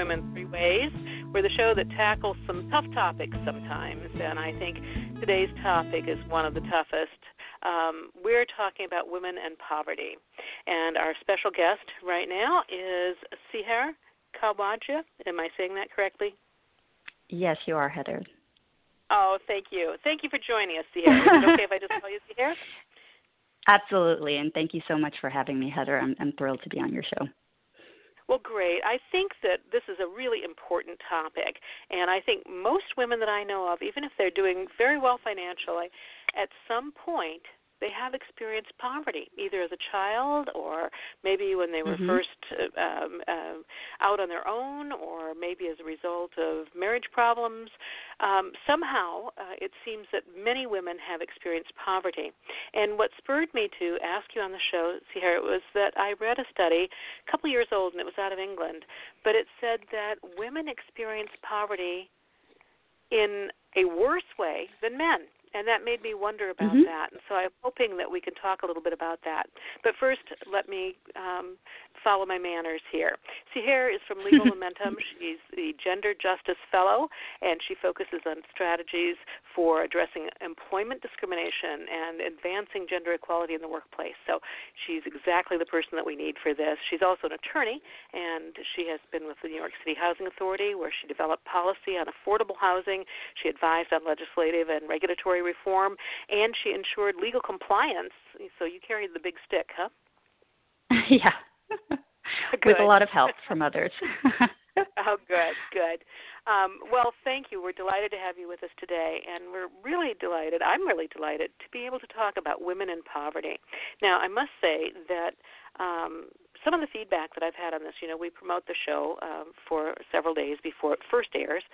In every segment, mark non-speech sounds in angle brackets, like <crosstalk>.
Women, Three Ways. We're the show that tackles some tough topics sometimes, and I think today's topic is one of the toughest. Um, we're talking about women and poverty, and our special guest right now is Seher Khawaja. Am I saying that correctly? Yes, you are, Heather. Oh, thank you. Thank you for joining us, Seher. Is it okay if I just call you Seher? <laughs> Absolutely, and thank you so much for having me, Heather. I'm, I'm thrilled to be on your show. Well, great. I think that this is a really important topic, and I think most women that I know of, even if they're doing very well financially, at some point they have experienced poverty, either as a child or maybe when they were Mhm. first um, uh, out on their own, or maybe as a result of marriage problems. Um, somehow, uh, it seems that many women have experienced poverty. And what spurred me to ask you on the show, Seher, was that I read a study, a couple years old, and it was out of England, but it said that women experience poverty in a worse way than men. And that made me wonder about Mhm. that. And so I'm hoping that we can talk a little bit about that. But first, let me um, follow my manners here. Seher is from Legal <laughs> Momentum. She's the Gender Justice Fellow, and she focuses on strategies for addressing employment discrimination and advancing gender equality in the workplace. So she's exactly the person that we need for this. She's also an attorney, and she has been with the New York City Housing Authority, where she developed policy on affordable housing. She advised on legislative and regulatory reform, and she ensured legal compliance. So you carried the big stick, huh? <laughs> yeah, <laughs> with a lot of help <laughs> from others. <laughs> Oh, good, good. Um, well, thank you. We're delighted to have you with us today, and we're really delighted. I'm really delighted to be able to talk about women in poverty. Now, I must say that um, some of the feedback that I've had on this, you know, we promote the show um, for several days before it first airs,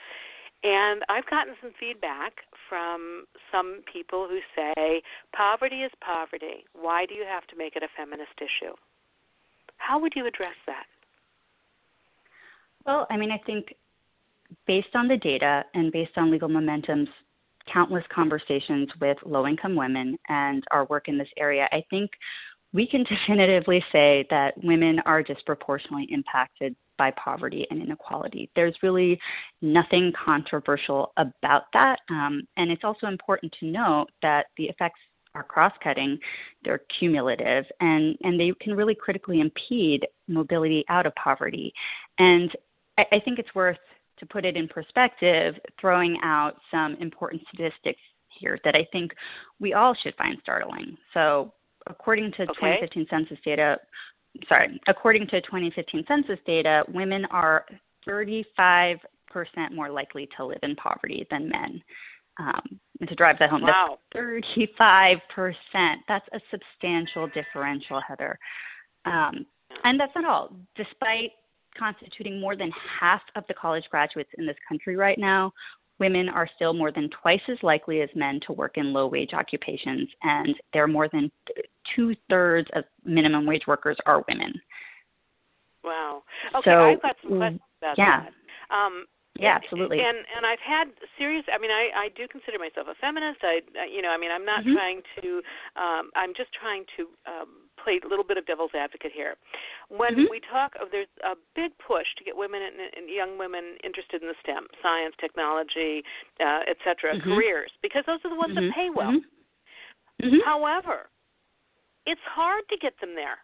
and I've gotten some feedback from some people who say, poverty is poverty. Why do you have to make it a feminist issue? How would you address that? well, I mean, I think based on the data and based on Legal Momentum's countless conversations with low income women and our work in this area, I think we can <laughs> definitively say that women are disproportionately impacted by poverty and inequality. There's really nothing controversial about that. Um, and it's also important to note that the effects are cross cutting, they're cumulative, and, and they can really critically impede mobility out of poverty. And I, I think it's worth to put it in perspective, throwing out some important statistics here that I think we all should find startling. So, according to Okay. 2015 census data, sorry, according to 2015 census data, women are 35% more likely to live in poverty than men. Um, and to drive that home, Wow. that's 35%. That's a substantial differential, Heather. Um, and that's not all. Despite constituting more than half of the college graduates in this country right now, women are still more than twice as likely as men to work in low wage occupations, and they're more than two thirds of minimum wage workers are women. Wow. Okay, So, I've got some mm, questions about yeah. that. Um, Yeah, absolutely. And and I've had serious. I mean, I I do consider myself a feminist. I you know, I mean, I'm not Mhm. trying to. Um, I'm just trying to um, play a little bit of devil's advocate here. When Mhm. we talk of there's a big push to get women and, and young women interested in the STEM, science, technology, uh, et cetera, Mhm. careers, because those are the ones that pay well. mhm. Mhm. However, it's hard to get them there.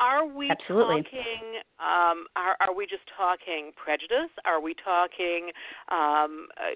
Are we Absolutely. talking? Um, are are we just talking prejudice? Are we talking um, uh,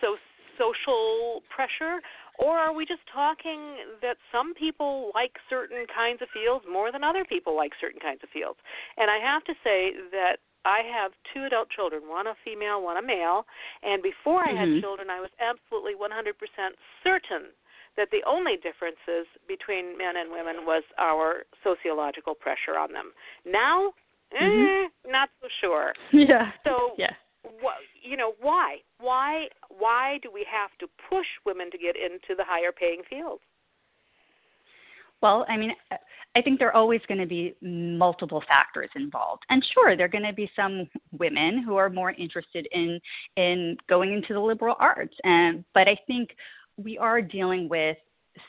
so social pressure, or are we just talking that some people like certain kinds of fields more than other people like certain kinds of fields? And I have to say that I have two adult children, one a female, one a male, and before I Mhm. had children, I was absolutely 100% certain that the only differences between men and women was our sociological pressure on them. Now, eh, Mhm. not so sure. Yeah. So, <laughs> Yeah. wh- you know, why? Why? Why do we have to push women to get into the higher paying fields? Well, I mean, I think there are always going to be multiple factors involved, and sure, there are going to be some women who are more interested in in going into the liberal arts, and but I think we are dealing with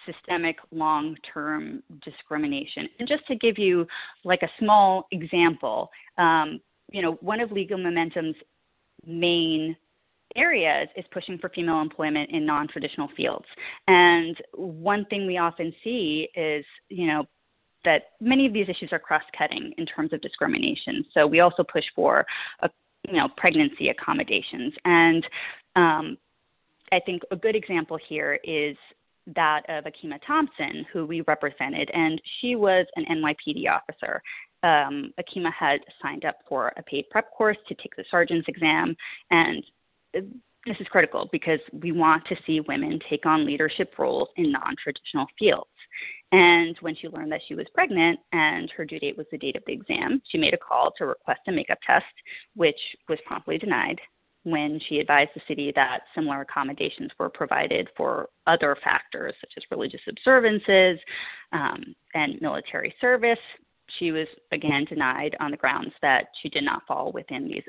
systemic long-term discrimination. And just to give you like a small example, um, you know, one of Legal Momentum's main areas is pushing for female employment in non-traditional fields. And one thing we often see is, you know, that many of these issues are cross-cutting in terms of discrimination. So we also push for, a, you know, pregnancy accommodations. And um, I think a good example here is that of Akima Thompson, who we represented, and she was an NYPD officer. Um, Akima had signed up for a paid prep course to take the sergeant's exam, and this is critical because we want to see women take on leadership roles in non traditional fields. And when she learned that she was pregnant and her due date was the date of the exam, she made a call to request a makeup test, which was promptly denied when she advised the city that similar accommodations were provided for other factors such as religious observances um, and military service. She was again denied on the grounds that she did not fall within these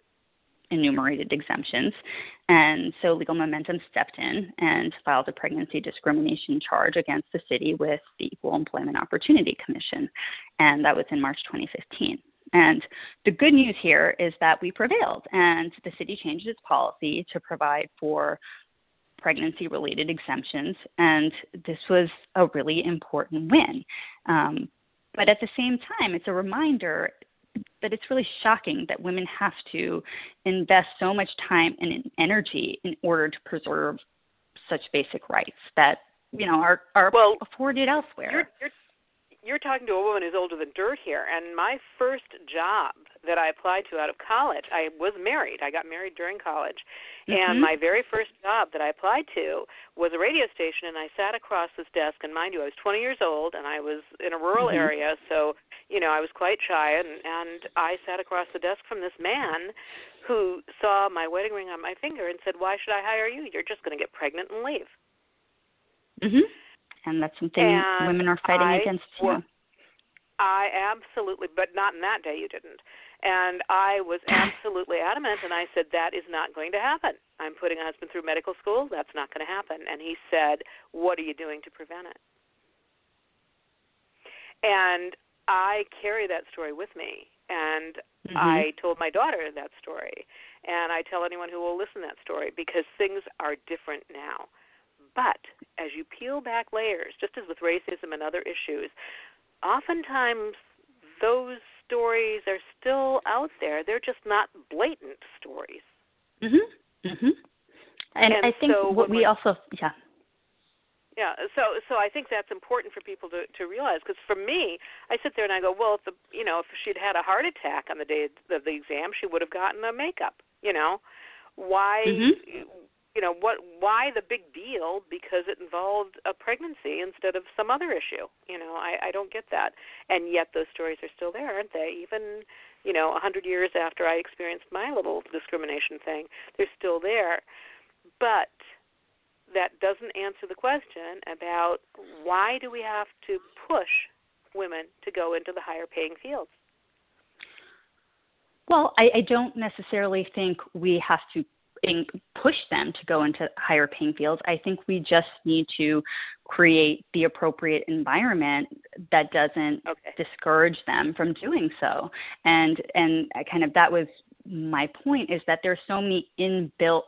enumerated exemptions. And so Legal Momentum stepped in and filed a pregnancy discrimination charge against the city with the Equal Employment Opportunity Commission. And that was in March 2015. And the good news here is that we prevailed, and the city changed its policy to provide for pregnancy related exemptions. And this was a really important win. Um, but at the same time, it's a reminder that it's really shocking that women have to invest so much time and energy in order to preserve such basic rights that you know are are well, afforded elsewhere. You're, you're you're talking to a woman who's older than dirt here. And my first job that I applied to out of college, I was married. I got married during college. Mm-hmm. And my very first job that I applied to was a radio station. And I sat across this desk. And mind you, I was 20 years old and I was in a rural mm-hmm. area. So, you know, I was quite shy. And, and I sat across the desk from this man who saw my wedding ring on my finger and said, Why should I hire you? You're just going to get pregnant and leave. Mm-hmm and that's something and women are fighting I, against too. I absolutely, but not in that day you didn't. And I was <laughs> absolutely adamant, and I said that is not going to happen. I'm putting a husband through medical school. That's not going to happen. And he said, "What are you doing to prevent it?" And I carry that story with me, and mm-hmm. I told my daughter that story, and I tell anyone who will listen that story because things are different now. But as you peel back layers, just as with racism and other issues, oftentimes those stories are still out there. They're just not blatant stories. Mhm. Mhm. And, and I think so what we also yeah. Yeah, so so I think that's important for people to to realize because for me, I sit there and I go, well, if the you know if she'd had a heart attack on the day of the exam, she would have gotten a makeup. You know, why mm-hmm you know what why the big deal? Because it involved a pregnancy instead of some other issue you know i i don't get that. And yet those stories are still there aren't they? Even you know a hundred years after i experienced my little discrimination thing they're still there. But that doesn't answer the question about why do we have to push women to go into the higher paying fields? Well i i don't necessarily think we have to push them to go into higher paying fields. I think we just need to create the appropriate environment that doesn't okay. discourage them from doing so. And and kind of that was my point is that there's so many inbuilt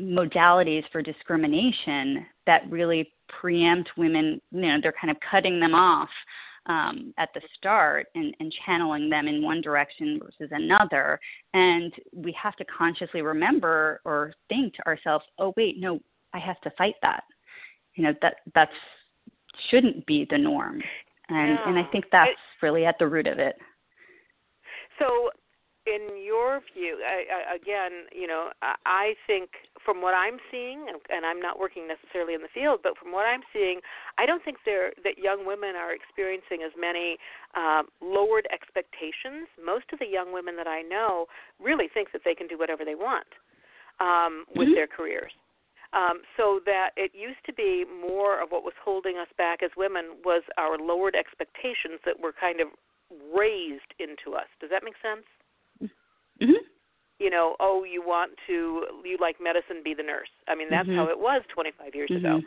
modalities for discrimination that really preempt women, you know, they're kind of cutting them off um, at the start and, and channeling them in one direction versus another. And we have to consciously remember or think to ourselves, oh, wait, no, I have to fight that. You know, that that's shouldn't be the norm. And, yeah. and I think that's really at the root of it. So in your view, I, I, again, you know, I think from what I'm seeing, and I'm not working necessarily in the field, but from what I'm seeing, I don't think there that young women are experiencing as many um, lowered expectations. Most of the young women that I know really think that they can do whatever they want um, with mm-hmm. their careers. Um, so that it used to be more of what was holding us back as women was our lowered expectations that were kind of raised into us. Does that make sense? You know, oh, you want to, you like medicine, be the nurse. I mean, that's mm-hmm. how it was 25 years mm-hmm. ago.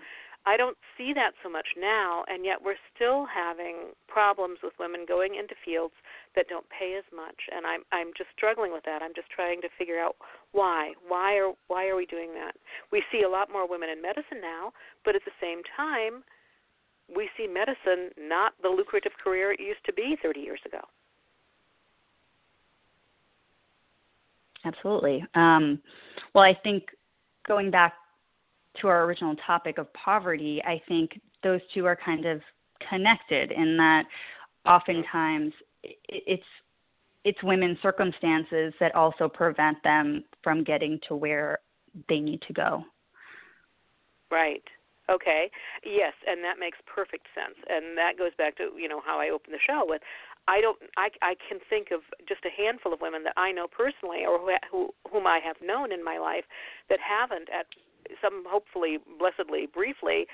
I don't see that so much now, and yet we're still having problems with women going into fields that don't pay as much, and I'm I'm just struggling with that. I'm just trying to figure out why. Why are why are we doing that? We see a lot more women in medicine now, but at the same time, we see medicine not the lucrative career it used to be 30 years ago. Absolutely. Um, well, I think going back to our original topic of poverty, I think those two are kind of connected in that oftentimes it's it's women's circumstances that also prevent them from getting to where they need to go. Right. Okay. Yes, and that makes perfect sense. And that goes back to, you know, how I opened the show with I don't. I I can think of just a handful of women that I know personally, or who, who whom I have known in my life, that haven't at some hopefully blessedly briefly,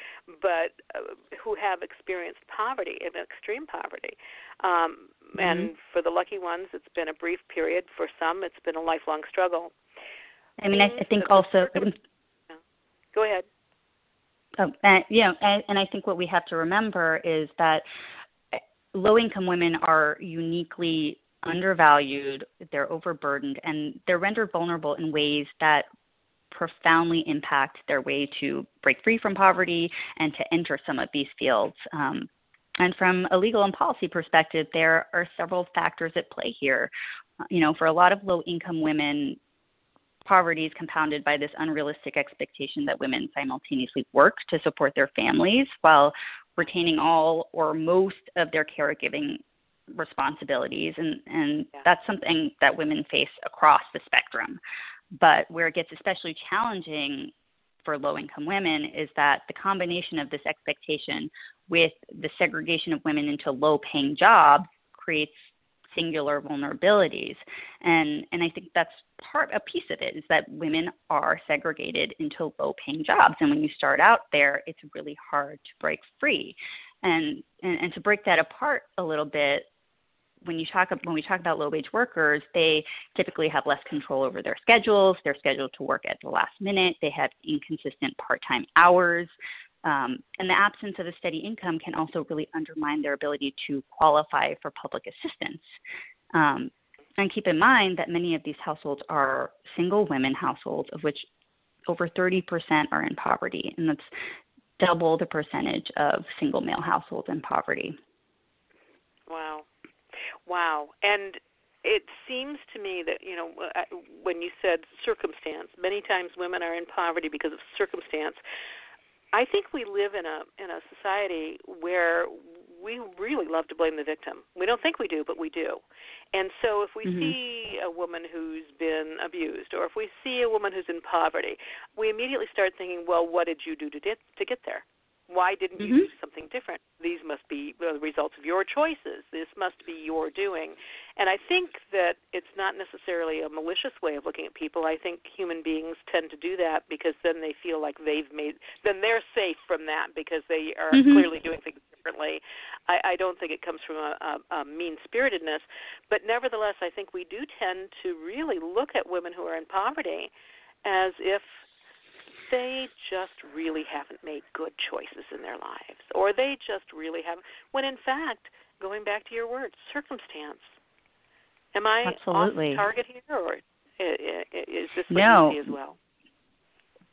but uh, who have experienced poverty and extreme poverty. Um, mm-hmm. And for the lucky ones, it's been a brief period. For some, it's been a lifelong struggle. I mean, I, I think also. Go ahead. Oh, and, you know, and, and I think what we have to remember is that low income women are uniquely undervalued, they're overburdened, and they're rendered vulnerable in ways that profoundly impact their way to break free from poverty and to enter some of these fields. Um, and from a legal and policy perspective, there are several factors at play here. You know, for a lot of low income women, poverty is compounded by this unrealistic expectation that women simultaneously work to support their families while retaining all or most of their caregiving responsibilities and and yeah. that's something that women face across the spectrum but where it gets especially challenging for low income women is that the combination of this expectation with the segregation of women into low paying jobs creates singular vulnerabilities. And and I think that's part a piece of it is that women are segregated into low paying jobs. And when you start out there, it's really hard to break free. And, and and to break that apart a little bit, when you talk when we talk about low wage workers, they typically have less control over their schedules. They're scheduled to work at the last minute. They have inconsistent part time hours. Um, and the absence of a steady income can also really undermine their ability to qualify for public assistance. Um, and keep in mind that many of these households are single women households, of which over 30% are in poverty, and that's double the percentage of single male households in poverty. Wow. Wow. And it seems to me that you know uh, when you said circumstance many times women are in poverty because of circumstance I think we live in a in a society where we really love to blame the victim. We don't think we do, but we do. And so if we mm-hmm. see a woman who's been abused or if we see a woman who's in poverty, we immediately start thinking, well, what did you do to get to get there? Why didn't mm-hmm. you do something different? These must be the results of your choices. This must be your doing. And I think that it's not necessarily a malicious way of looking at people. I think human beings tend to do that because then they feel like they've made, then they're safe from that because they are mm-hmm. clearly doing things differently. I, I don't think it comes from a, a, a mean spiritedness, but nevertheless, I think we do tend to really look at women who are in poverty as if they just really haven't made good choices in their lives, or they just really haven't. When in fact, going back to your words, circumstance. Am I Absolutely. off target here, or is this what no. you see as well?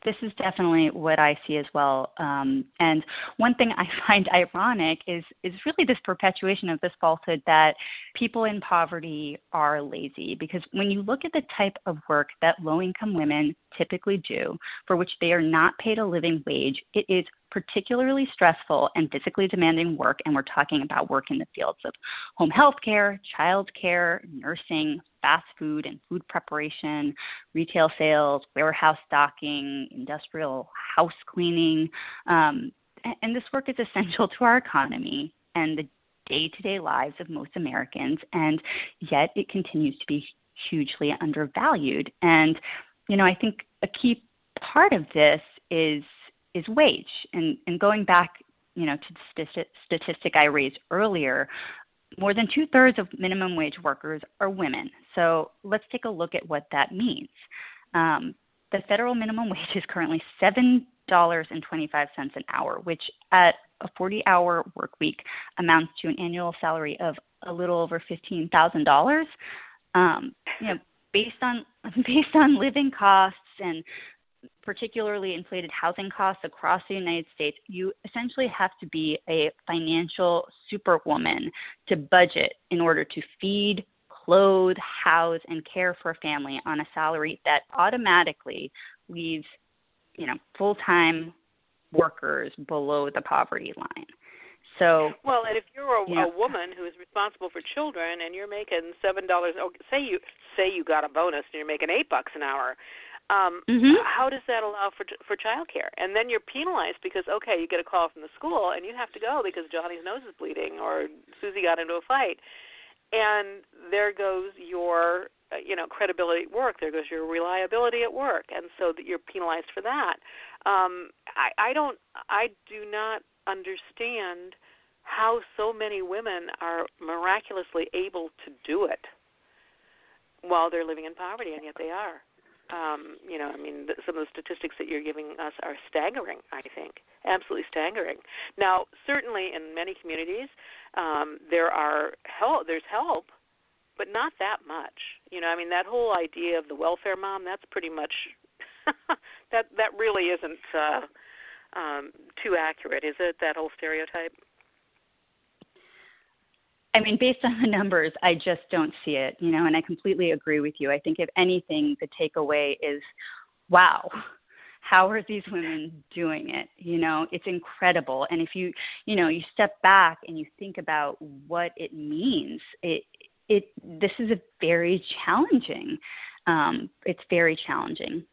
This is definitely what I see as well. Um, and one thing I <laughs> find ironic is is really this perpetuation of this falsehood that people in poverty are lazy. Because when you look at the type of work that low income women typically do, for which they are not paid a living wage, it is particularly stressful and physically demanding work. And we're talking about work in the fields of home health care, child care, nursing, fast food and food preparation, retail sales, warehouse stocking, industrial house cleaning. Um, and this work is <laughs> essential to our economy and the day to day lives of most Americans, and yet it continues to be hugely undervalued. And, you know, I think a key part of this is is wage. And, and going back, you know, to the statistic I raised earlier, more than two thirds of minimum wage workers are women. So let's take a look at what that means. Um, the federal minimum <laughs> wage is currently seven dollars and twenty five cents an hour, which at a 40 hour work week amounts to an annual salary of a little over $15,000. Um, you know, based on <laughs> based on living costs and particularly inflated housing costs across the United States, you essentially have to be a financial superwoman to budget in order to feed, clothe, house, and care for a family on a salary that automatically leaves, you know, full-time workers below the poverty line. So well, and if you're a, you know, a woman who is responsible for children and you're making seven dollars, oh, say you say you got a bonus and you're making eight bucks an hour, um, mm-hmm. how does that allow for for childcare? And then you're penalized because okay, you get a call from the school and you have to go because Johnny's nose is bleeding or Susie got into a fight, and there goes your uh, you know credibility at work. There goes your reliability at work, and so that you're penalized for that. Um, I, I don't. I do not understand how so many women are miraculously able to do it while they're living in poverty, and yet they are. Um, you know, I mean, some of the statistics that you're giving us are staggering. I think absolutely staggering. Now, certainly in many communities, um, there are help. There's help, but not that much. You know, I mean, that whole idea of the welfare mom. That's pretty much <laughs> that. That really isn't. Uh, um, too accurate, is it? That whole stereotype. I mean, based on the numbers, I just don't see it, you know, and I completely agree with you. I think if anything, the takeaway is, wow, how are these women doing it? You know, it's incredible. And if you, you know, you step back and you think about what it means, it, it, this is a very challenging. Um, it's very challenging.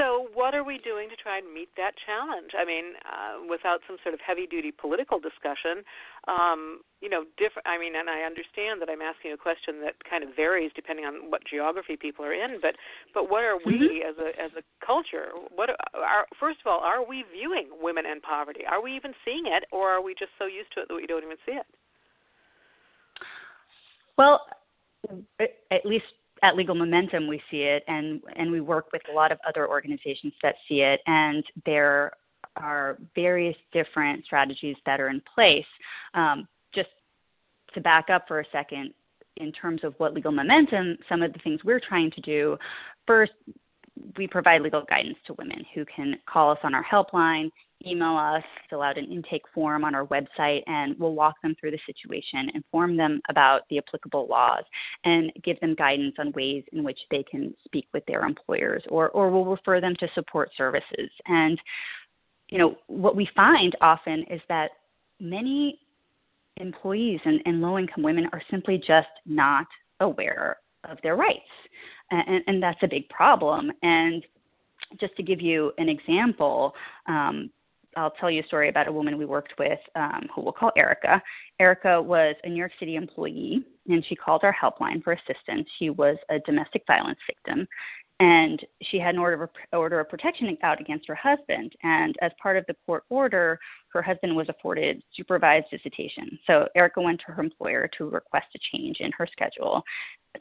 So, what are we doing to try and meet that challenge? I mean, uh, without some sort of heavy-duty political discussion, um, you know, different. I mean, and I understand that I'm asking a question that kind of varies depending on what geography people are in. But, but what are we mm-hmm. as a as a culture? What are first of all, are we viewing women and poverty? Are we even seeing it, or are we just so used to it that we don't even see it? Well, at least at Legal Momentum we see it, and and we work with a lot of other organizations that see it, and there are various different strategies that are in place. Um, just to back up for a second, in terms of what Legal Momentum, some of the things we're trying to do. First, we provide legal guidance to women who can call us on our helpline, email us, fill out an intake form on our website, and we'll walk them through the situation, inform them about the applicable laws, and give them guidance on ways in which they can speak with their employers, or, or we'll refer them to support services. And, you know, what we find often is that many employees and, and low income women are simply just not aware of their rights. And, and that's a big problem. And just to give you an example, um, I'll tell you a story about a woman we worked with um, who we'll call Erica. Erica was a New York City employee and she called our helpline for assistance. She was a domestic violence victim and she had an order of, order of protection out against her husband. And as part of the court order, her husband was afforded supervised visitation. So Erica went to her employer to request a change in her schedule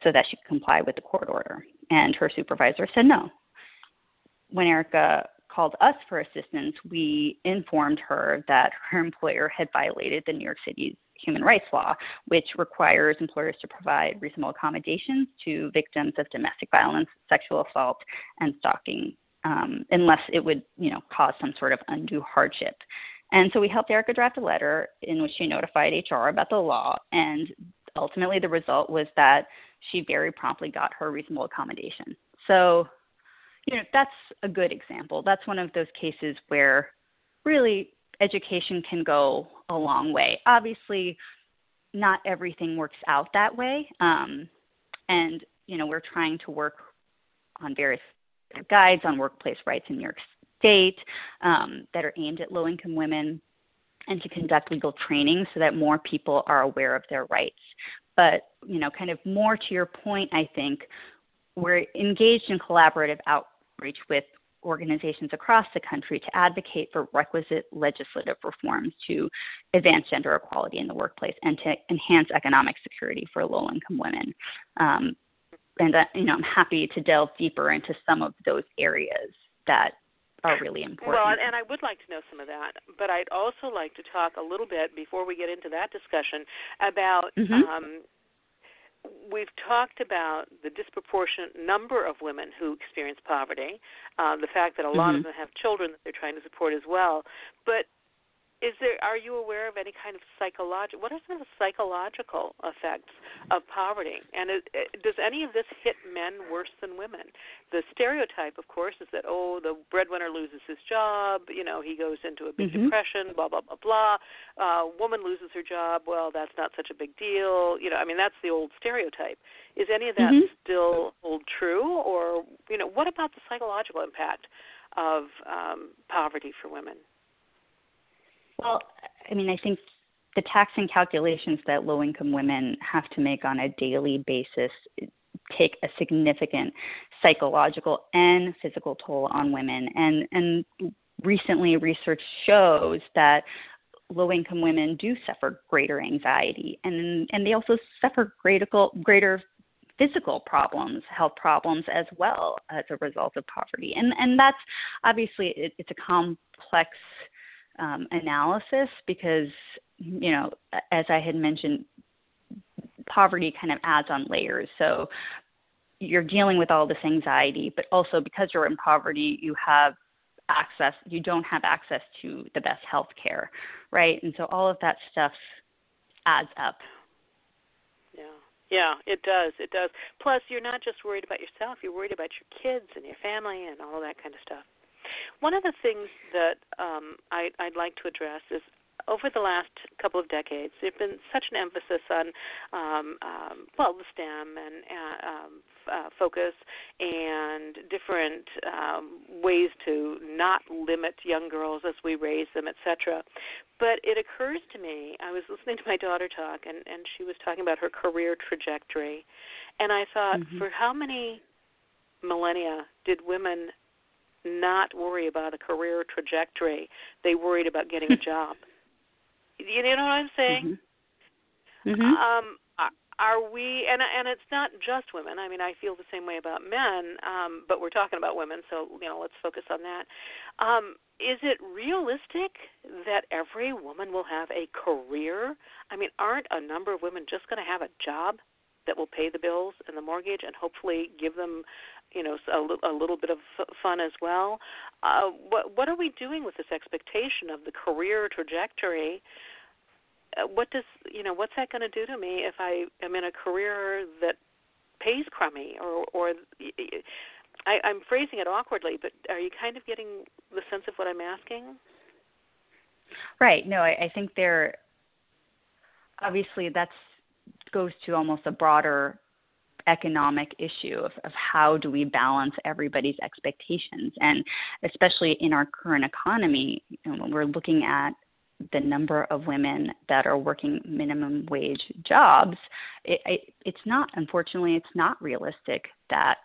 so that she could comply with the court order. And her supervisor said no. When Erica called us for assistance, we informed her that her employer had violated the New York City's human rights law, which requires employers to provide reasonable accommodations to victims of domestic violence, sexual assault, and stalking, um, unless it would, you know, cause some sort of undue hardship. And so we helped Erica draft a letter in which she notified HR about the law, and ultimately the result was that she very promptly got her reasonable accommodation. So you know, that's a good example. That's one of those cases where really education can go a long way. Obviously, not everything works out that way. Um, And, you know, we're trying to work on various guides on workplace rights in New York State um, that are aimed at low income women and to conduct legal training so that more people are aware of their rights. But, you know, kind of more to your point, I think, we're engaged in collaborative outreach with organizations across the country to advocate for requisite legislative reforms to advance gender equality in the workplace and to enhance economic security for low income women. Um, and uh, you know, I'm happy to delve deeper into some of those areas that are really important. Well, and I would like to know some of that, but I'd also like to talk a little bit before we get into that discussion about mm-hmm. um, we've talked about the disproportionate number of women who experience poverty, uh, the fact that a lot mm-hmm. of them have children that they're trying to support as well. But is there are you aware of any kind of psychological what are some of the psychological effects of poverty? And it, it, does any of this hit men worse than women? The stereotype of course is that oh the breadwinner loses his job you know he goes into a big mm-hmm. depression blah blah blah blah. Uh woman loses her job well that's not such a big deal. You know i mean that's the old stereotype. Is any of that mm-hmm. still hold true? Or you know what about the psychological impact of um poverty for women well, I mean, I think the taxing calculations that low income women have to make on a daily basis take a significant psychological and physical toll on women. And, and recently, research shows that low income women do suffer greater anxiety and, and they also suffer greater, greater physical problems, health problems as well as a result of poverty. And, and that's obviously it, it's a complex um, analysis because, you know, as I had mentioned, poverty kind of adds on layers. So you're dealing with all this anxiety, but also because you're in poverty, you have access, you don't have access to the best health care, right? And so all of that stuff adds up. Yeah. Yeah, it does. It does. Plus, you're not just worried about yourself, you're worried about your kids and your family and all that kind of stuff. One of the things that um, I, I'd like to address is over the last couple of decades, there's been such an emphasis on, um, um, well, the STEM and uh, um, uh, focus and different um, ways to not limit young girls as we raise them, etc. But it occurs to me, I was listening to my daughter talk, and, and she was talking about her career trajectory, and I thought, mm-hmm. for how many millennia did women not worry about a career trajectory. They worried about getting a <laughs> job. You know what I'm saying? Mm-hmm. Mm-hmm. Um, are we? And and it's not just women. I mean, I feel the same way about men. Um, but we're talking about women, so you know, let's focus on that. Um, is it realistic that every woman will have a career? I mean, aren't a number of women just going to have a job that will pay the bills and the mortgage and hopefully give them you know a, a little bit of fun as well. Uh, what what are we doing with this expectation of the career trajectory? Uh, what does you know what's that going to do to me if I am in a career that pays crummy or or I, I'm phrasing it awkwardly, but are you kind of getting the sense of what I'm asking? Right. No, I, I think there. Obviously, that's goes to almost a broader economic issue of, of how do we balance everybody's expectations. And especially in our current economy, you know, when we're looking at the number of women that are working minimum wage jobs, it, it, it's not, unfortunately, it's not realistic that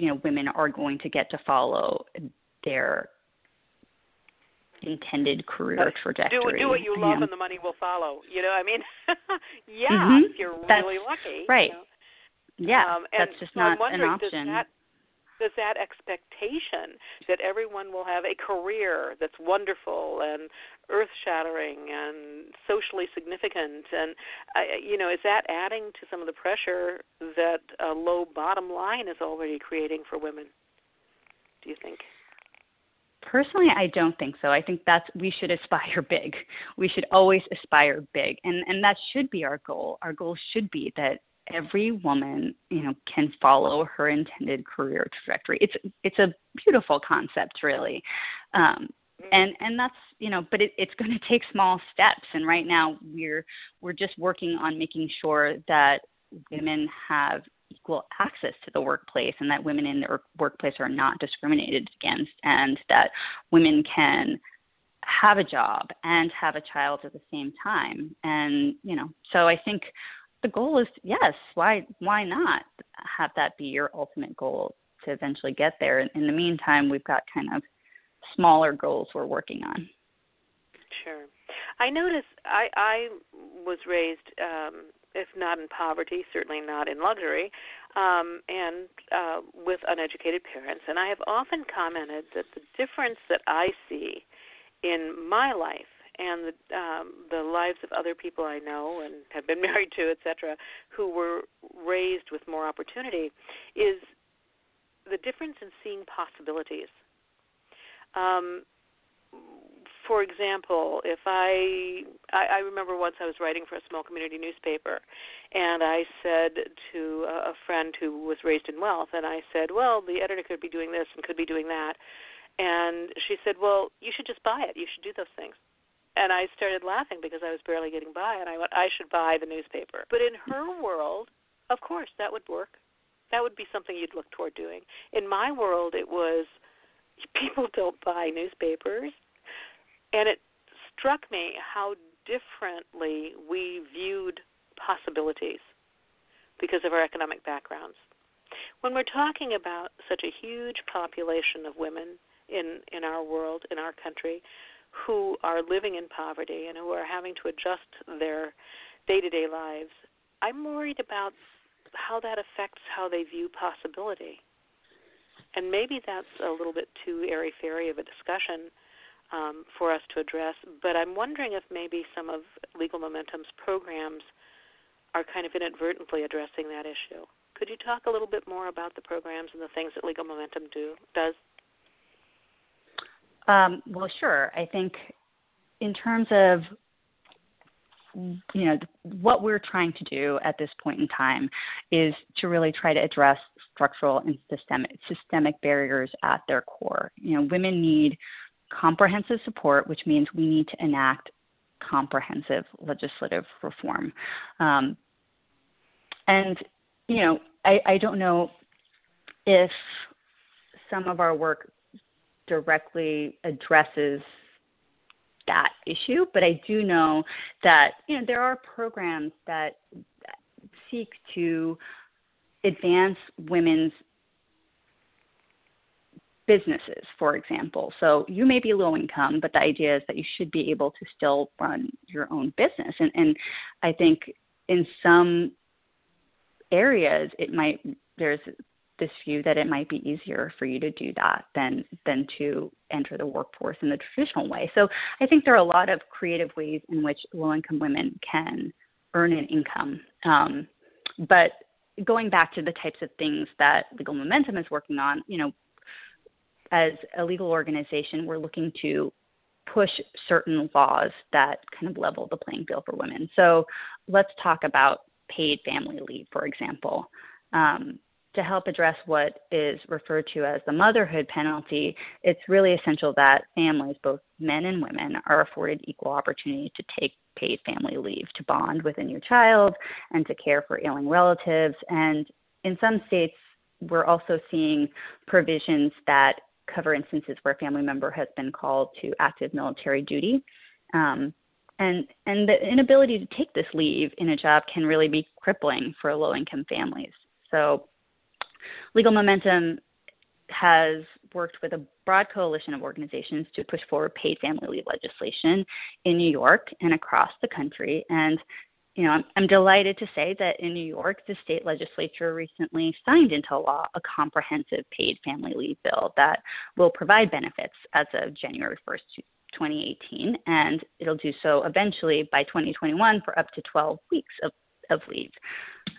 you know women are going to get to follow their intended career trajectory. Do, do what you love, and the money will follow. You know, I mean, <laughs> yeah, mm-hmm. if you're That's, really lucky. Right. You know. Yeah, um, that's just so not an option. Does that, does that expectation that everyone will have a career that's wonderful and earth-shattering and socially significant, and uh, you know, is that adding to some of the pressure that a low bottom line is already creating for women? Do you think? Personally, I don't think so. I think that's we should aspire big. We should always aspire big, and and that should be our goal. Our goal should be that every woman you know can follow her intended career trajectory. It's it's a beautiful concept really. Um and and that's you know but it, it's going to take small steps. And right now we're we're just working on making sure that women have equal access to the workplace and that women in the workplace are not discriminated against and that women can have a job and have a child at the same time. And you know so i think the goal is yes why why not have that be your ultimate goal to eventually get there? In the meantime we've got kind of smaller goals we're working on. Sure. I noticed i i was raised um if not in poverty certainly not in luxury um and uh with uneducated parents. And i have often commented that the difference that i see in my life and the um, the lives of other people I know and have been <laughs> married to, etc., who were raised with more opportunity, is the difference in seeing possibilities. Um, for example, if I, I I remember once I was writing for a small community newspaper, and I said to a friend who was raised in wealth, and I said, well, the editor could be doing this and could be doing that and she said, "Well, you should just buy it. You should do those things." And I started laughing because I was barely getting by, and I went, "I should buy the newspaper." But in her world, of course, that would work. That would be something you'd look toward doing. In my world, it was <laughs> people don't buy newspapers, and it struck me how differently we viewed possibilities because of our economic backgrounds. When we're talking about such a huge population of women in in our world, in our country, who are living in poverty and who are having to adjust their day-to-day lives. I'm worried about how that affects how they view possibility. And maybe that's a little bit too airy fairy of a discussion um, for us to address, but I'm wondering if maybe some of Legal Momentum's programs are kind of inadvertently addressing that issue. Could you talk a little bit more about the programs and the things that Legal Momentum do does? Um, well, sure. I think in terms of you know what we're trying to do at this point in time is to really try to address structural and systemic systemic barriers at their core. You know, women need comprehensive support, which means we need to enact comprehensive legislative reform. Um, and you know, I, I don't know if some of our work directly addresses that issue, but I do know that you know there are programs that seek to advance women's businesses, for example. So you may be low income, but the idea is that you should be able to still run your own business. And, and I think in some areas it might there's this view that it might be easier for you to do that than than to enter the workforce in the traditional way. So I think there are a lot of creative ways in which low income women can earn an income. Um, but going back to the types of things that Legal Momentum is working on, you know, as a legal organization, we're looking to push certain laws that kind of level the playing field for women. So let's talk about paid family leave, for example. Um, to help address what is referred to as the motherhood penalty, it's really essential that families, both men and women, are afforded equal opportunity to take paid family leave to bond with a new child and to care for ailing relatives. And in some states, we're also seeing provisions that cover instances where a family member has been called to active military duty. Um, and, and the inability to take this leave in a job can really be crippling for low income families. So Legal Momentum has worked with a broad coalition of organizations to push forward paid family leave legislation in New York and across the country. And you know, I'm, I'm delighted to say that in New York, the state legislature recently signed into law a comprehensive paid family leave bill that will provide benefits as of January 1st, 2018, and it'll do so eventually by 2021 for up to 12 weeks of, of leave.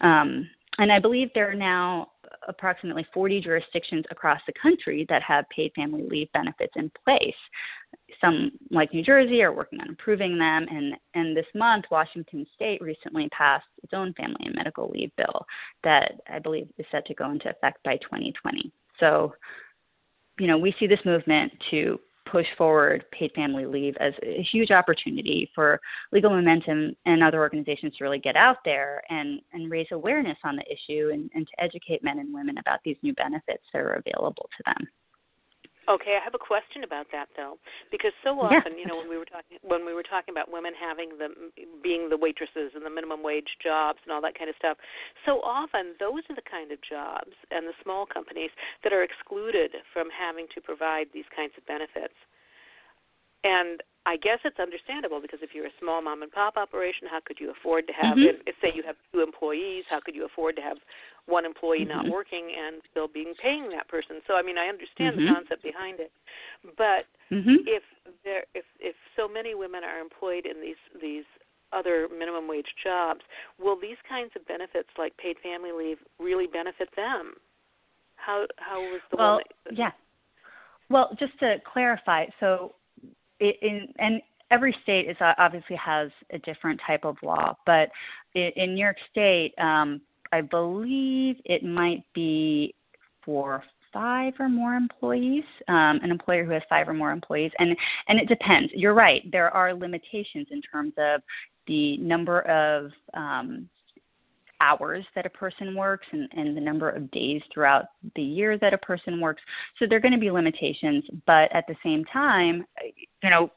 Um, and I believe there are now approximately 40 jurisdictions across the country that have paid family leave benefits in place. Some, like New Jersey, are working on improving them. And, and this month, Washington State recently passed its own family and medical leave bill that I believe is set to go into effect by 2020. So, you know, we see this movement to push forward paid family leave as a huge opportunity for legal momentum and other organizations to really get out there and, and raise awareness on the issue and, and to educate men and women about these new benefits that are available to them. Okay, I have a question about that though, because so often, yeah. you know, when we were talking when we were talking about women having the being the waitresses and the minimum wage jobs and all that kind of stuff, so often those are the kind of jobs and the small companies that are excluded from having to provide these kinds of benefits. And I guess it's understandable because if you're a small mom and pop operation, how could you afford to have, mm-hmm. if, say you have two employees, how could you afford to have one employee mm-hmm. not working and still being paying that person? So I mean, I understand mm-hmm. the concept behind it, but mm-hmm. if there, if if so many women are employed in these these other minimum wage jobs, will these kinds of benefits like paid family leave really benefit them? How how was the well? That, yeah. Well, just to clarify, so in, and every state is obviously has a different type of law, but in, in New York State, um, I believe it might be for five or more employees, um, an employer who has five or more employees, and and it depends. You're right. There are limitations in terms of the number of um, hours that a person works and, and the number of days throughout the year that a person works. So there are going to be limitations, but at the same time, you know,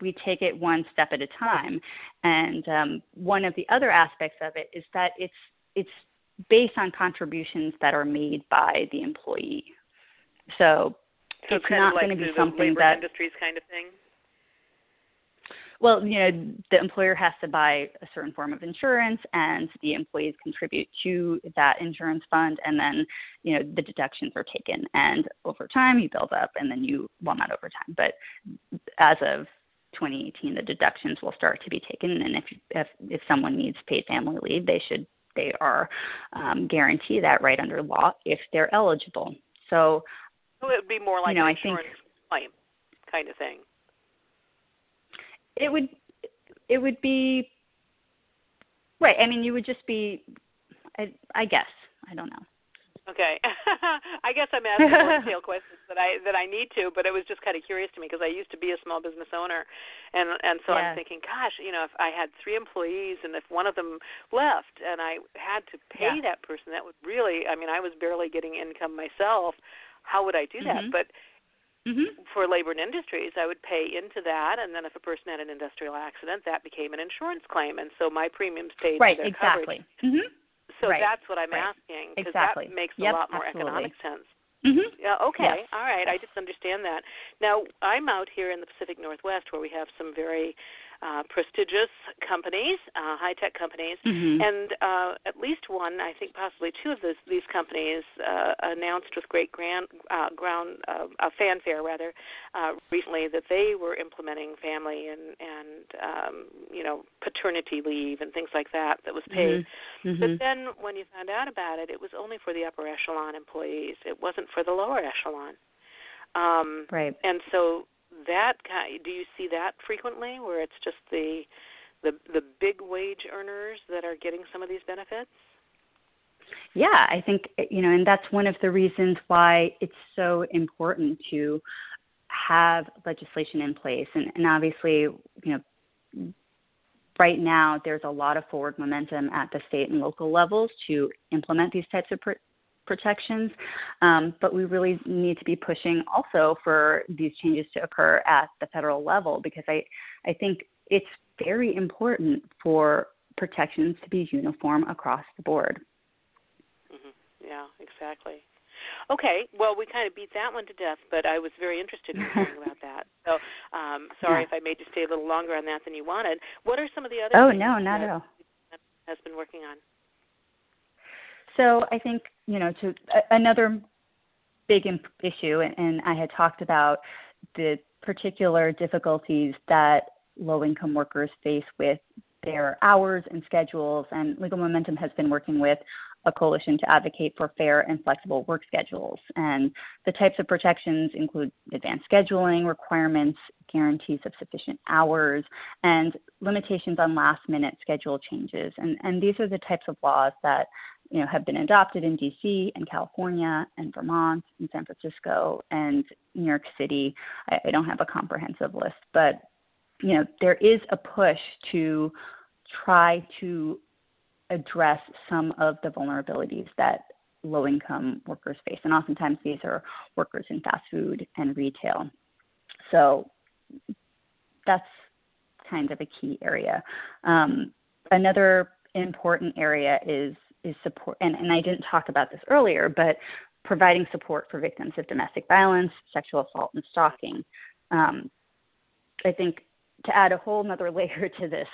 we take it one step at a time. And um, one of the other aspects of it is that it's it's based on contributions that are made by the employee. So, so it's not like going to be something that industries kind of thing. Well, you know, the employer has to buy a certain form of insurance, and the employees contribute to that insurance fund, and then, you know, the deductions are taken, and over time you build up, and then you, well, not over time, but as of 2018, the deductions will start to be taken, and if if if someone needs paid family leave, they should they are um, guaranteed that right under law if they're eligible. So, so it would be more like you know, an insurance think, claim kind of thing it would it would be right. I mean, you would just be, I, I guess. I don't know. Okay, <laughs> I guess I'm asking more <laughs> detailed questions that I that I need to, but it was just kind of curious to me because I used to be a small business owner, and and so yeah. I'm thinking, gosh, you know, if I had three employees and if one of them left and I had to pay yeah. that person, that would really, I mean, I was barely getting income myself. How would I do that? Mm-hmm. But Mm-hmm. For labor and industries, I would pay into that, and then if a person had an industrial accident, that became an insurance claim, and so my premiums paid right, for their exactly. coverage. Mm-hmm. So right. that's what I'm right. asking because exactly. that makes yep, a lot more absolutely. economic sense. Mm-hmm. Yeah. Okay. Yes. All right. I just understand that. Now I'm out here in the Pacific Northwest where we have some very uh, prestigious companies, uh, high tech companies, mm-hmm. and uh, at least one, I think possibly two of those, these companies uh, announced with great grand, uh, ground uh, uh, fanfare rather uh, recently that they were implementing family and and um, you know paternity leave and things like that that was paid. Mm-hmm. Mm-hmm. But then when you found out about it, it was only for the upper echelon employees. It wasn't for the lower echelon. Um, right. And so that kind do you see that frequently where it's just the the the big wage earners that are getting some of these benefits? Yeah i think you know and that's one of the reasons why it's so important to have legislation in place. And, and obviously you know right now there's a lot of forward momentum at the state and local levels to implement these types of pr- protections. Um, but we really need to be pushing also for these changes to occur at the federal level because I, I think it's very important for protections to be uniform across the board. Mm-hmm. Yeah, exactly. Okay, well, we kind of beat that one to death, but I was very interested in hearing <laughs> about that. So, um, sorry yeah. if I made you stay a little longer on that than you wanted. What are some of the other? Oh things no, not that at all. Has been working on. So I think you know to another big issue, and I had talked about the particular difficulties that low income workers face with their hours and schedules, and Legal Momentum has been working with a coalition to advocate for fair and flexible work schedules. And the types of protections include advanced scheduling requirements, guarantees of sufficient hours, and limitations on last minute schedule changes. And, and these are the types of laws that you know, have been adopted in DC and California and Vermont and San Francisco and New York City. I, I don't have a comprehensive list, but you know, there is a push to try to address some of the vulnerabilities that low income workers face. And oftentimes these are workers in fast food and retail. So that's kind of a key area. Um, another important area is is support and, and I didn't talk about this earlier, but providing support for victims of domestic violence, sexual assault, and stalking. Um, I think to add a whole other <laughs> layer to this,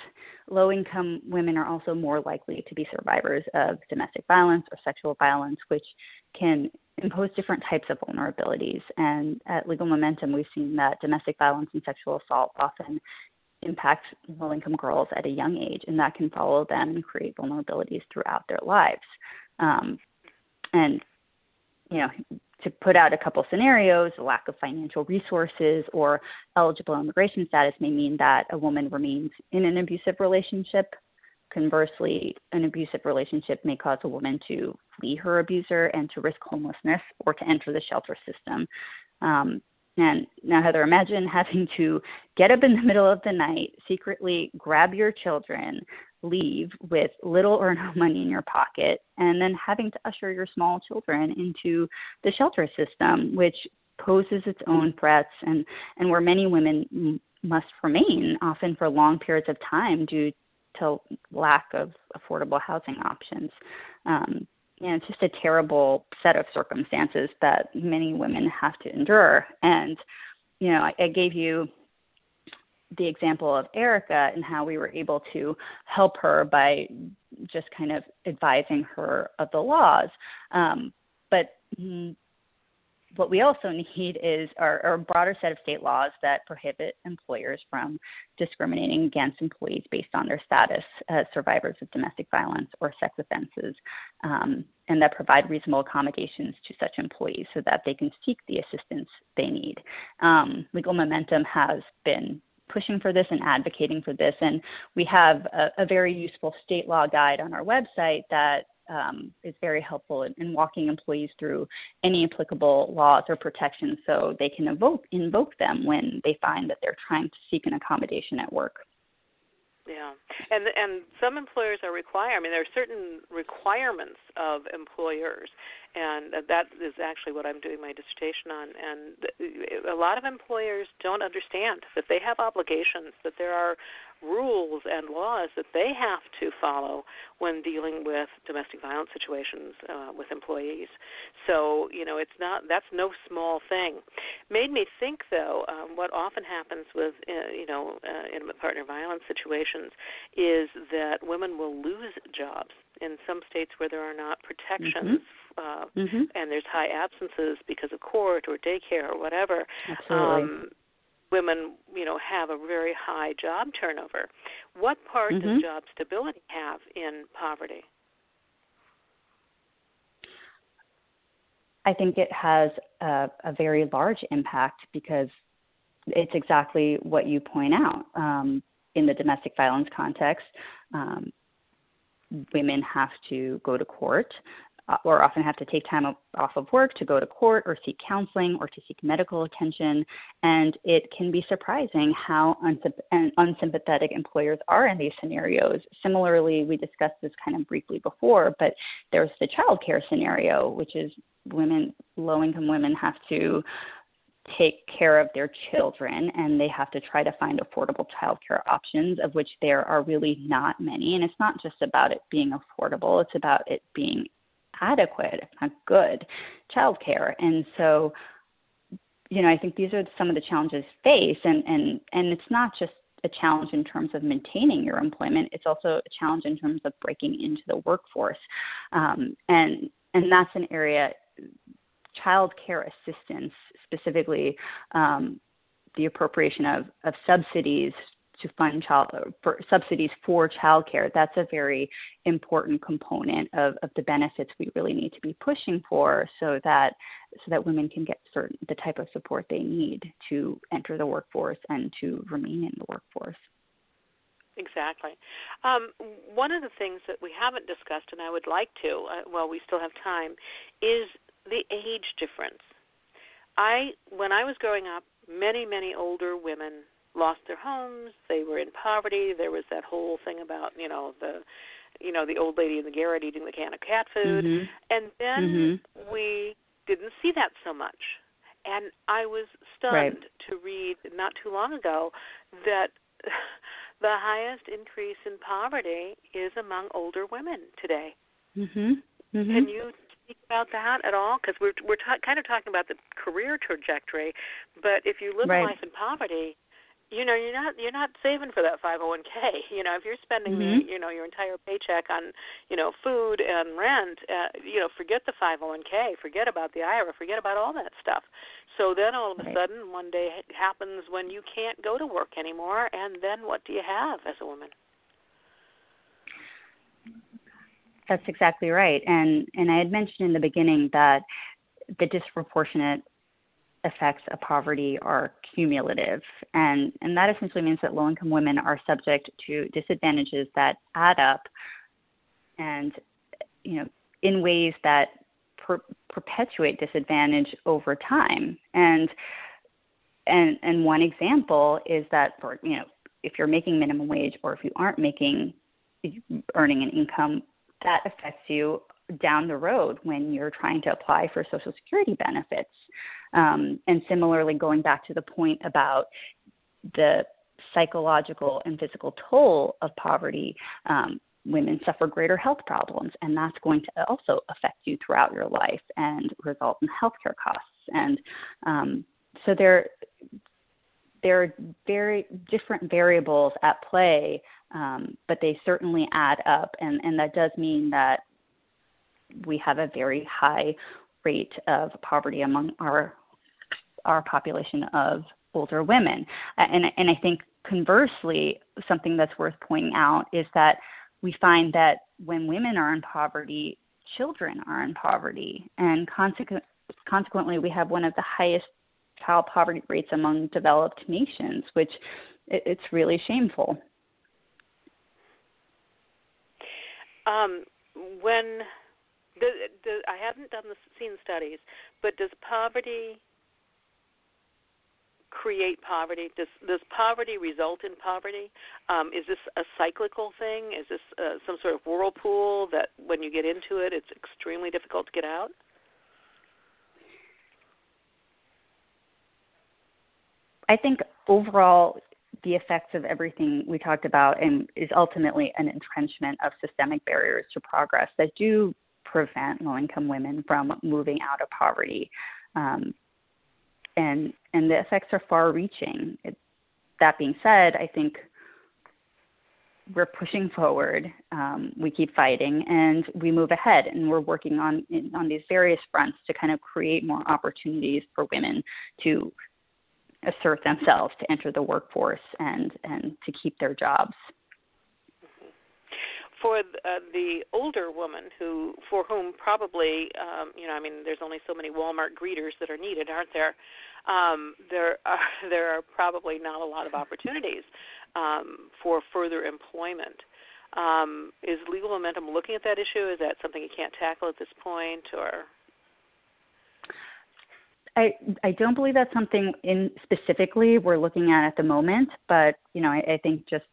low income women are also more likely to be survivors of domestic violence or sexual violence, which can impose different types of vulnerabilities. And at Legal Momentum, we've seen that domestic violence and sexual assault often impact low income girls at a young age, and that can follow them and create vulnerabilities throughout their lives. Um, and, you know, to put out a couple scenarios, a lack of financial resources or eligible immigration status may mean that a woman remains in an abusive relationship. Conversely, an abusive relationship may cause a woman to flee her abuser and to risk homelessness or to enter the shelter system. Um, and now, Heather, imagine having to get up in the middle of the night, secretly grab your children, leave with little or no <laughs> money in your pocket, and then having to usher your small children into the shelter system, which poses its own threats and, and where many women must remain, often for long periods of time, due to lack of affordable housing options. Um, you know, it's just a terrible set of circumstances that many women have to endure. And, you know, I, I gave you the example of Erica and how we were able to help her by just kind of advising her of the laws. Um, but what we also need is our, our, broader set of state laws that prohibit employers from discriminating against employees based on their status as survivors of domestic violence or sex offenses, um, and that provide reasonable accommodations to such employees so that they can seek the assistance they need. Um, Legal Momentum has been pushing for this and advocating for this, and we have a, a very useful state law guide on our website that um, is very helpful in, in, walking employees through any applicable laws or protections so they can invoke, invoke them when they find that they're trying to seek an accommodation at work. Yeah, and and some employers are required. I mean, there are certain requirements of employers, and that is actually what I'm doing my dissertation on. And a lot of employers don't understand that they have obligations, that there are rules and laws that they have to follow when dealing with domestic violence situations uh, with employees. So you know, it's not that's no small thing. Made me think though, um, what often happens with uh, you know uh, intimate partner violence situations is that women will lose jobs in some states where there are not protections. Mm-hmm. Uh, mm-hmm. and there's high absences because of court or daycare or whatever. Absolutely. Um, women, you know, have a very high job turnover. What part mm-hmm. does job stability have in poverty? I think it has a, a very large impact because it's exactly what you point out. Um, in the domestic violence context, um, women have to go to court Uh, or often have to take time off of work to go to court or seek counseling or to seek medical attention. And it can be surprising how unsympathetic employers are in these scenarios. Similarly, we discussed this kind of briefly before, but there's the child care scenario, which is women, low income women, have to take care of their children and they have to try to find affordable childcare options of which there are really not many and it's not just about it being affordable it's about it being adequate, if not good, childcare. And so, you know, I think these are some of the challenges faced, and and and it's not just a challenge in terms of maintaining your employment. It's also a challenge in terms of breaking into the workforce, um, and and that's an area. Child care assistance, specifically um, the appropriation of, of subsidies to fund child for subsidies for childcare. That's a very important component of, of the benefits we really need to be pushing for, so that so that women can get certain the type of support they need to enter the workforce and to remain in the workforce. Exactly. Um, one of the things that we haven't discussed, and I would like to, uh, while we still have time, is the age difference. I, when I was growing up, many, many older women lost their homes. They were in poverty. There was that whole thing about, you know, the, you know, the old lady in the garret eating the can of cat food, Mhm. and then Mhm. we didn't see that so much. And I was stunned Right. to read not too long ago that <laughs> the highest increase in poverty is among older women today. Mhm. Mhm. Can you speak about that at all? Because we're we're ta- kind of talking about the career trajectory, but if you live Right. life in poverty, you know you're not you're not saving for that 501k. <laughs> You know if you're spending Mhm. the you know your entire paycheck on you know food and rent, uh, you know forget the 501k, forget about the IRA, forget about all that stuff. So then all of a Right. sudden one day it happens when you can't go to work anymore, and then what do you have as a woman? That's exactly right. And and I had mentioned in the beginning that the disproportionate effects of poverty are cumulative. And and that essentially means that low income women are subject to disadvantages that add up and you know in ways that per- perpetuate disadvantage over time. And and and one example is that for you know if you're making minimum wage or if you aren't making earning an income that affects you down the road when you're trying to apply for Social Security benefits. Um, and similarly, going back to the point about the psychological and physical toll of poverty, um, women suffer greater health problems, and that's going to also affect you throughout your life and result in healthcare costs. And um, so there, there are very different variables at play um, but they certainly add up, and, and that does mean that we have a very high rate of poverty among our our population of older women. And, and I think conversely, something that's worth pointing out is that we find that when women are in poverty, children are in poverty, and consequent, consequently, we have one of the highest child poverty rates among developed nations, which it, it's really shameful. Um, when the, the, I haven't done the seen studies, but does poverty create poverty? Does does poverty result in poverty? Um, is this a cyclical thing? Is this uh, some sort of whirlpool that when you get into it, it's extremely difficult to get out? I think overall, the effects of everything we talked about and is ultimately an entrenchment of systemic barriers to progress that do prevent low income women from moving out of poverty. Um, and and the effects are far reaching. That being said, I think we're pushing forward. Um, we keep fighting, and we move ahead. And we're working on on these various fronts to kind of create more opportunities for women to assert themselves to enter the workforce and and to keep their jobs. For uh, the older woman who, for whom probably, um, you know, I mean, there's only so many Walmart greeters that are needed, aren't there? Um, there are <laughs> there are probably not a lot of opportunities um, for further employment. Um, is legal momentum looking at that issue? Is that something you can't tackle at this point, or I I don't believe that's something in specifically we're looking at at the moment, but you know I, I think just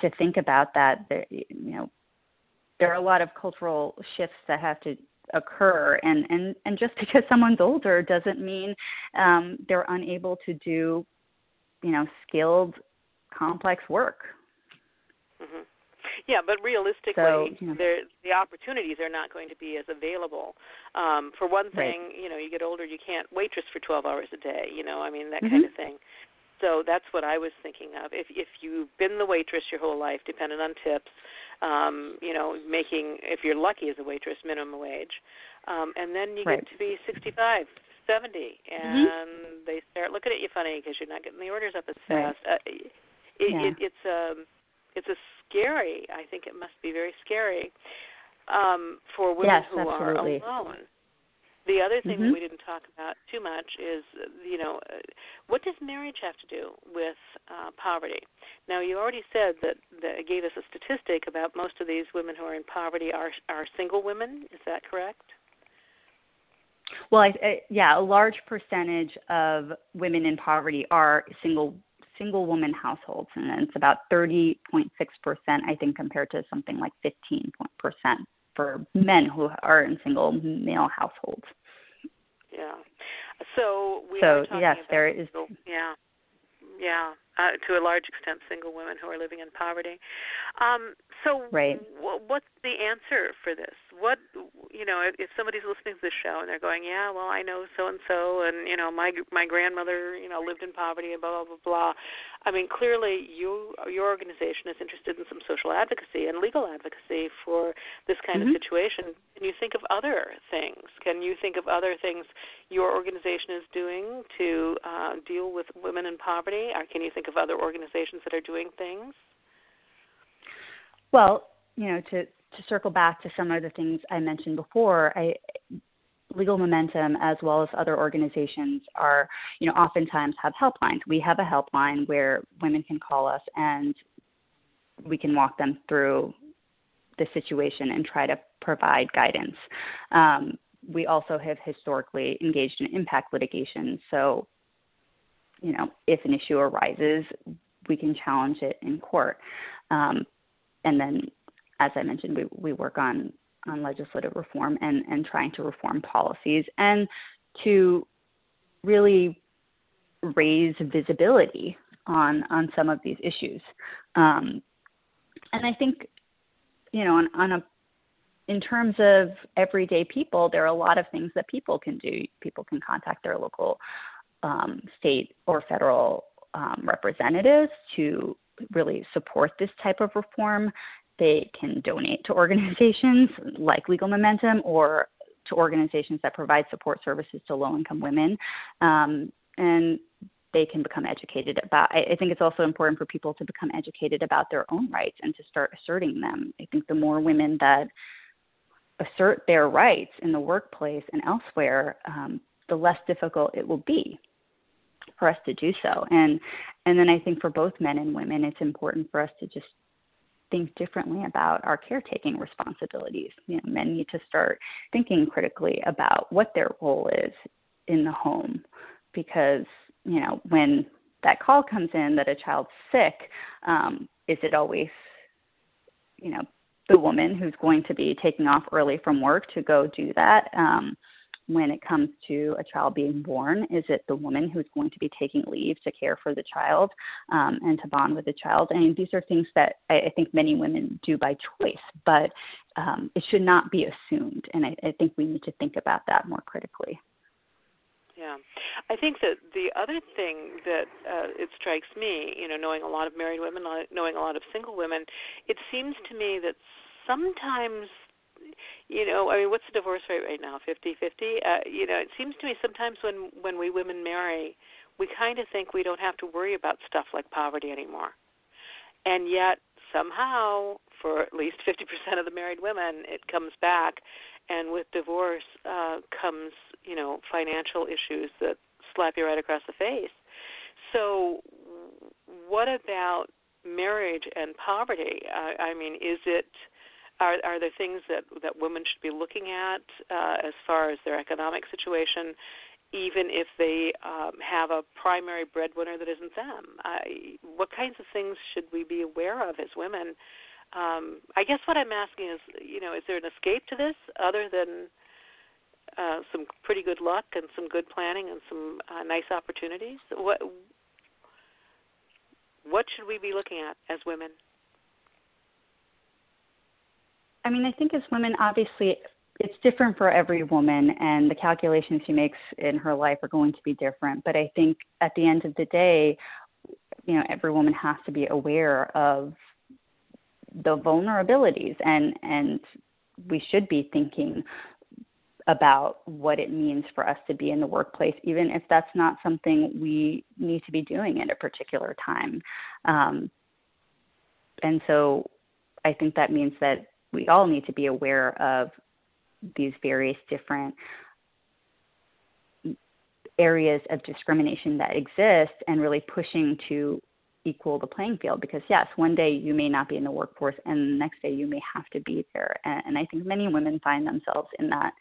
to think about that, there, you know, there are a lot of cultural shifts that have to occur, and and and just because someone's older doesn't mean um, they're unable to do, you know, skilled, complex work. Mm-hmm. Yeah, but realistically, so, you know. the opportunities are not going to be as available. Um, for one thing, right. you know, you get older, you can't waitress for 12 hours a day. You know, I mean that mm-hmm. kind of thing. So that's what I was thinking of. If if you've been the waitress your whole life, dependent on tips, um, you know, making if you're lucky as a waitress minimum wage, um, and then you right. get to be 65, 70, and mm-hmm. they start looking at you funny because you're not getting the orders up as right. fast. Uh, it, yeah. it, it's um, it's a scary. I think it must be very scary um, for women yes, who absolutely. are alone. The other thing mm-hmm. that we didn't talk about too much is, you know, what does marriage have to do with uh, poverty? Now, you already said that, that gave us a statistic about most of these women who are in poverty are are single women. Is that correct? Well, I, I, yeah, a large percentage of women in poverty are single single woman households, and it's about 30.6 percent, I think, compared to something like 15 percent for men who are in single male households. Yeah. So we so, yes, there is. Yeah. Yeah uh, to a large extent single women who are living in poverty. Um, so, right. w- what's the answer for this? What you know, if, if somebody's listening to this show and they're going, "Yeah, well, I know so and so, and you know, my my grandmother, you know, lived in poverty, and blah blah blah blah." I mean, clearly, you your organization is interested in some social advocacy and legal advocacy for this kind mm-hmm. of situation. Can you think of other things? Can you think of other things your organization is doing to uh, deal with women in poverty? Or can you think think of other organizations that are doing things? Well, you know, to to circle back to some of the things I mentioned before, I Legal Momentum as well as other organizations are, you know, oftentimes have helplines. We have a helpline where women can call us and we can walk them through the situation and try to provide guidance. Um, we also have historically engaged in impact litigation. So you know, if an issue arises, we can challenge it in court. Um, and then, as I mentioned, we, we work on, on legislative reform and, and trying to reform policies and to really raise visibility on, on some of these issues. Um, and I think, you know, on, on a in terms of everyday people, there are a lot of things that people can do. People can contact their local um, state or federal um, representatives to really support this type of reform. They can donate to <laughs> organizations like Legal Momentum or to organizations that provide support services to low income women. Um, and they can become educated about. I, I think it's also important for people to become educated about their own rights and to start asserting them. I think the more women that assert their rights in the workplace and elsewhere, um, the less difficult it will be for us to do so. And and then I think for both men and women, it's important for us to just think differently about our caretaking responsibilities. You know, men need to start thinking critically about what their role is in the home, because you know when that call comes in that a child's sick, um, is it always, you know, the woman who's going to be taking off early from work to go do that? Um, when it comes to a child being born? Is it the woman who's going to be taking leave to care for the child um, and to bond with the child? I mean, these are things that I, I think many women do by choice, but um, it should not be assumed. And I, I think we need to think about that more critically. Yeah, I think that the other thing that uh, it strikes me, you know, knowing a lot of married women, knowing a lot of single women, it seems to me that sometimes you know, I mean, what's the divorce rate right now? Fifty fifty. Uh, you know, it seems to me sometimes when when we women marry, we kind of think we don't have to worry about stuff like poverty anymore, and yet somehow, for at least fifty percent of the married women, it comes back, and with divorce uh, comes you know financial issues that slap you right across the face. So, what about marriage and poverty? Uh, I mean, is it are, are there things that, that women should be looking at uh, as far as their economic situation, even if they um, have a primary breadwinner that isn't them? I, what kinds of things should we be aware of as women? Um, I guess what I'm asking is, you know, is there an escape to this other than uh, some pretty good luck and some good planning and some uh, nice opportunities? What what should we be looking at as women? I mean, I think as women, obviously, it's different for every woman, and the calculations she makes in her life are going to be different. But I think at the end of the day, you know, every woman has to be aware of the vulnerabilities, and and we should be thinking about what it means for us to be in the workplace, even if that's not something we need to be doing at a particular time. Um, and so I think that means that we all need to be aware of these various different areas of discrimination that exist and really pushing to equal the playing field because yes one day you may not be in the workforce and the next day you may have to be there. And, and i think many women find themselves in that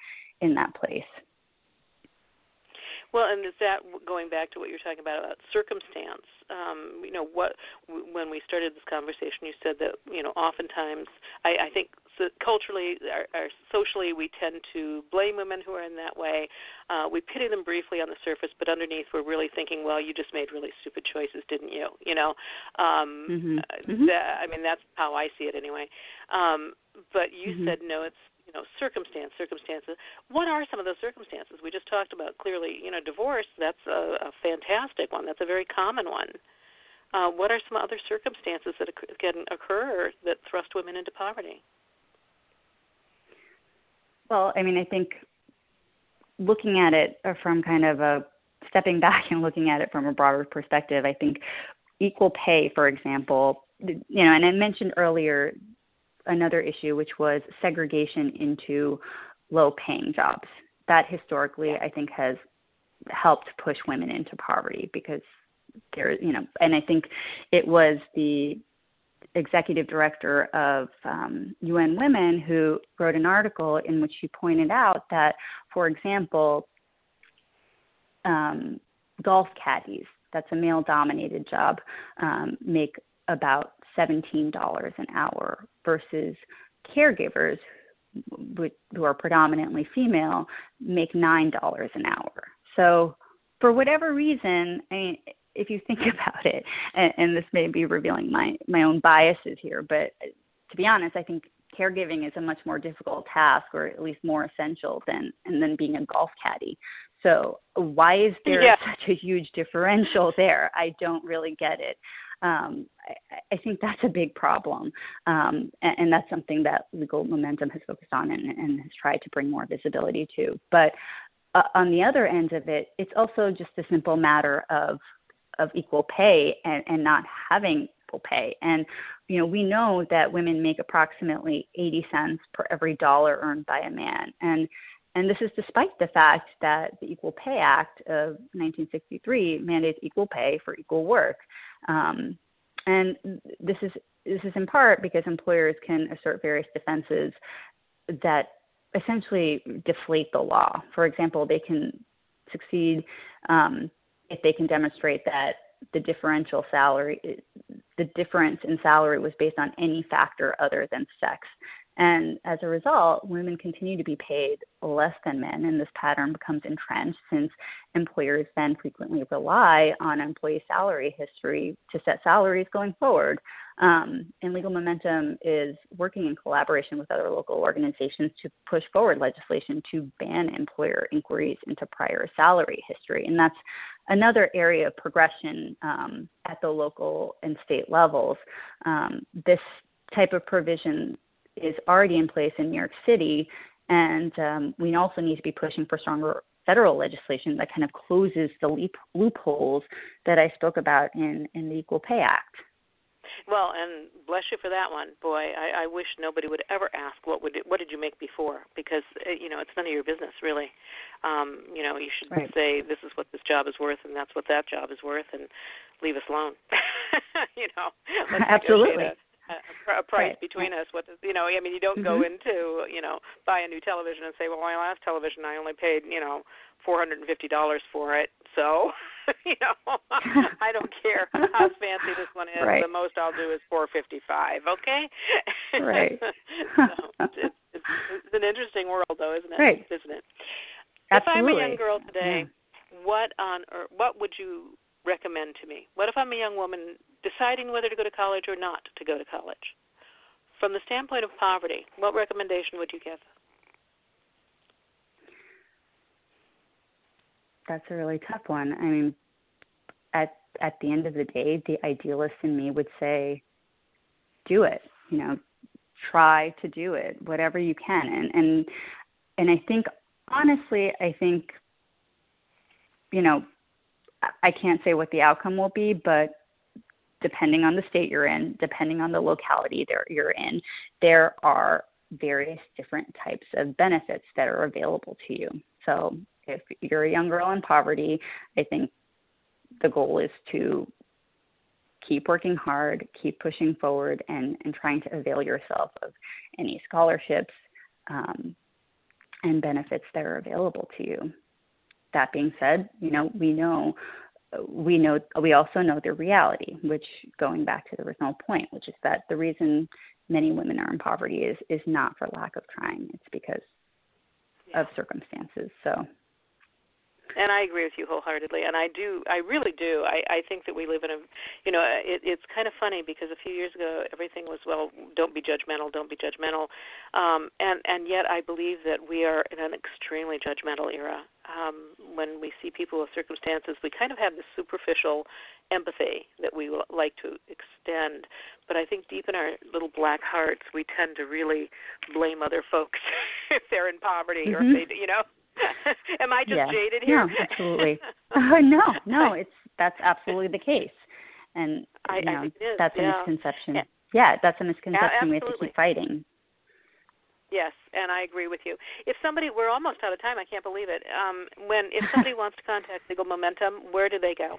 in that place well, and is that going back to what you're talking about about circumstance? Um, you know, what when we started this conversation, you said that you know oftentimes I, I think so culturally or, or socially we tend to blame women who are in that way. Uh, we pity them briefly on the surface, but underneath we're really thinking, well, you just made really stupid choices, didn't you? You know, um, mm-hmm. Mm-hmm. That, I mean that's how I see it anyway. Um, but you mm-hmm. said no, it's you know circumstance circumstances. What are some of those circumstances? We just talked about clearly you know divorce. That's a, a fantastic one. That's a very common one. Uh, what are some other circumstances that can occur that thrust women into poverty? Well i mean i think looking at it from kind of a stepping <laughs> back and looking at it from a broader perspective i think equal pay for example you know and i mentioned earlier another issue, which was segregation into low paying jobs. That historically, I think, has helped push women into poverty because there, you know, and I think it was the executive director of um, UN Women who wrote an article in which she pointed out that, for example, um, golf caddies, that's a male dominated job, um, make about $17 an hour versus caregivers who are predominantly female make $9 an hour. So for whatever reason, I mean, if you think <laughs> about it, and, and this may be revealing my, my own biases here, but to be honest, I think caregiving is a much more difficult task or at least more essential than and than being a golf caddy. So why is there yeah. such a huge differential there? I don't really get it um, I, I, think that's a big problem. Um, and, and, that's something that Legal Momentum has focused on and, and has tried to bring more visibility to. But uh, on the other end of it, it's also just a simple matter of of equal pay and, and not having equal pay. And you know, we know that women make approximately 80 cents per every dollar earned by a man. And and this is despite the fact that the Equal Pay Act of 1963 mandates equal pay for equal work. Um, and this is this is in part because employers can assert various defenses that essentially deflate the law. For example, they can succeed um, if they can demonstrate that the differential salary, the difference in salary was based on any factor other than sex. And as a result, women continue to be paid less than men, and this pattern becomes entrenched since employers then frequently rely on employee salary history to set salaries going forward. Um, and Legal Momentum is working in collaboration with other local organizations to push forward legislation to ban employer inquiries into prior salary history. And that's another area of progression um, at the local and state levels. Um, this type of provision is already in place in New York City, and um, we also need to be pushing for stronger federal legislation that kind of closes the leap, loopholes that I spoke about in, in the Equal Pay Act. Well, and bless you for that one, boy. I, I wish nobody would ever ask what would it, what did you make before, because uh, you know it's none of your business really. Um, you know, you should right. say this is what this job is worth, and that's what that job is worth, and leave us alone. <laughs> you know, absolutely. A, a, a price right. between us. What does, you know? I mean, you don't mm-hmm. go into you know buy a new television and say, well, my last television I only paid you know four hundred and fifty dollars for it, so <laughs> you know <laughs> I don't care how <laughs> fancy this one is. Right. The most I'll do is four fifty five. Okay. Right. so it's, it's, it's an interesting world, though, isn't it? Right. Isn't it? Absolutely. If I'm a young girl today, yeah. what on earth, what would you recommend to me? What if I'm a young woman deciding whether to go to college or not to go to college? From the standpoint of poverty, what recommendation would you give? That's a really tough one. I mean, at at the end of the day, the idealist in me would say, do it. You know, try to do it, whatever you can. And and and I think honestly, I think you know, I can't say what the outcome will be, but depending on the state you're in, depending on the locality that you're in, there are various different types of benefits that are available to you. So if you're a young girl in poverty, I think the goal is to keep working hard, keep pushing forward, and, and trying to avail yourself of any scholarships um, and benefits that are available to you. That being said, you know we know we know we also know the reality, which going back to the original point, which is that the reason many women are in poverty is is not for lack of trying; it's because yeah. of circumstances. So and I agree with you wholeheartedly. And I do, I really do. I, I think that we live in a, you know, it, it's kind of funny because a few years ago everything was well, don't be judgmental, don't be judgmental, um, and and yet I believe that we are in an extremely judgmental era. Um, when we see people with circumstances, we kind of have this superficial empathy that we like to extend. But I think deep in our little black hearts, we tend to really blame other folks <laughs> if they're in poverty mm-hmm. or if mm-hmm. they, you know. <laughs> Am I just yeah. jaded here? No, absolutely. <laughs> uh, no, no, it's that's absolutely the case, and I, you know I that's yeah. a misconception. Yeah. yeah, that's a misconception. we have to keep fighting. Yes, and I agree with you. If somebody, we're almost out of time. I can't believe it. Um, when if somebody wants to contact Legal Momentum, where do they go?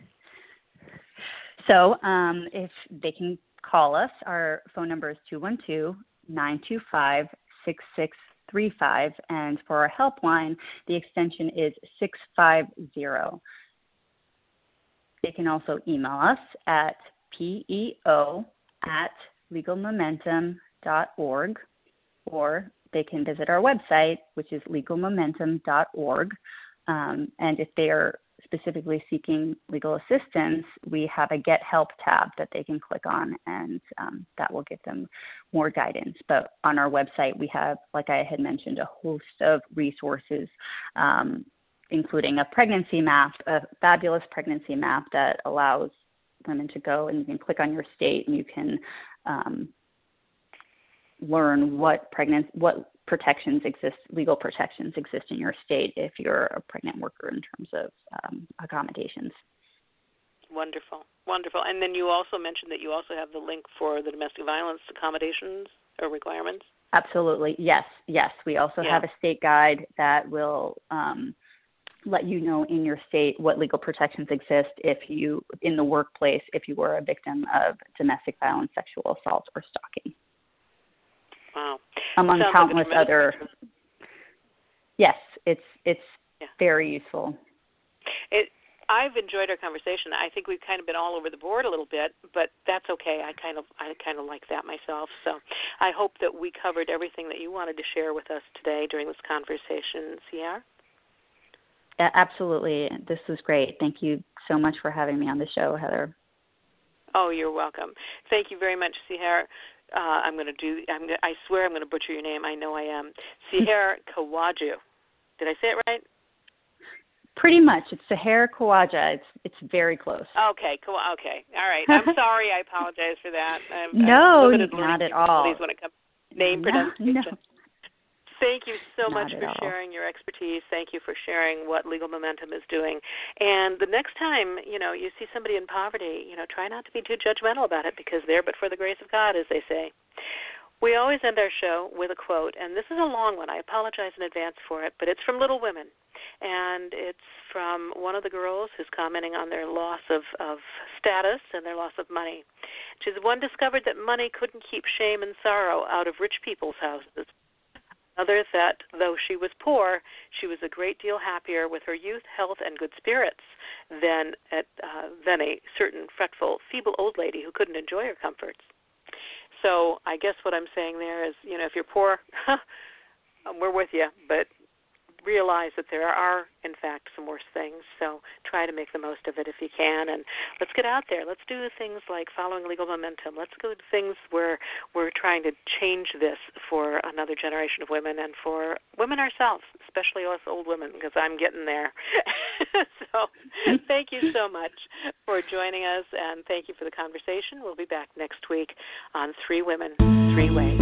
So, um, if they can call us, our phone number is two one two nine two five six six 35. And for our helpline, the extension is 650. They can also email us at peo at legalmomentum.org or they can visit our website, which is legalmomentum.org. Um, and if they are specifically seeking legal assistance, we have a Get Help tab that they can click on, and um, that will give them more guidance. But on our website, we have, like I had mentioned, a host of resources. Um, including a pregnancy map, a fabulous pregnancy map that allows women to go and you can click on your state and you can um, learn what pregnancy, what protections exist, legal protections exist in your state if you're a pregnant worker in terms of um, accommodations. Wonderful, wonderful. And then you also mentioned that you also have the link for the domestic violence accommodations or requirements. Absolutely, yes, yes. We also yeah. have a state guide that will um, let you know in your state what legal protections exist if you in the workplace if you were a victim of domestic violence, sexual assault, or stalking. Wow. Among Sounds countless like other. Yes, it's it's yeah. very useful. It. I've enjoyed our conversation. I think we've kind of been all over the board a little bit, but that's okay. I kind of I kind of like that myself. So I hope that we covered everything that you wanted to share with us today during this conversation, Sierra. Yeah, absolutely. This was great. Thank you so much for having me on the show, Heather. Oh, you're welcome. Thank you very much, Sierra uh, I'm going to do. I'm. Gonna, I swear I'm going to butcher your name. I know I am. Sihar <laughs> Kawaju. Did I say it right? Pretty much. It's Seher Khawaja. It's it's very close. Okay. Cool. Okay. All right. I'm <laughs> sorry. I apologize for that. I'm, no, I'm not at all. When it comes name pronunciation. No. Thank you so Not much for all. sharing your expertise. Thank you for sharing what Legal Momentum is doing. And the next time, you know, you see somebody in poverty, you know, try not to be too judgmental about it because they're but for the grace of God, as they say. We always end our show with a quote, and this is a long one. I apologize in advance for it, but it's from Little Women. And it's from one of the girls who's commenting on their loss of, of status and their loss of money. She says, One discovered that money couldn't keep shame and sorrow out of rich people's houses, Another that though she was poor, she was a great deal happier with her youth, health, and good spirits than at, uh, than a certain fretful, feeble old lady who couldn't enjoy her comforts. So I guess what I'm saying there is, you know, if you're poor, <laughs> we're with you, but realize that there are, in fact, some worse things. So try to make the most of it if you can. And let's get out there. Let's do things like following legal momentum. Let's go to things where we're trying to change this for another generation of women and for women ourselves, especially us old women, because I'm getting there. <laughs> so thank you so much for joining us, and thank you for the conversation. We'll be back next week on Three Women, Three Ways.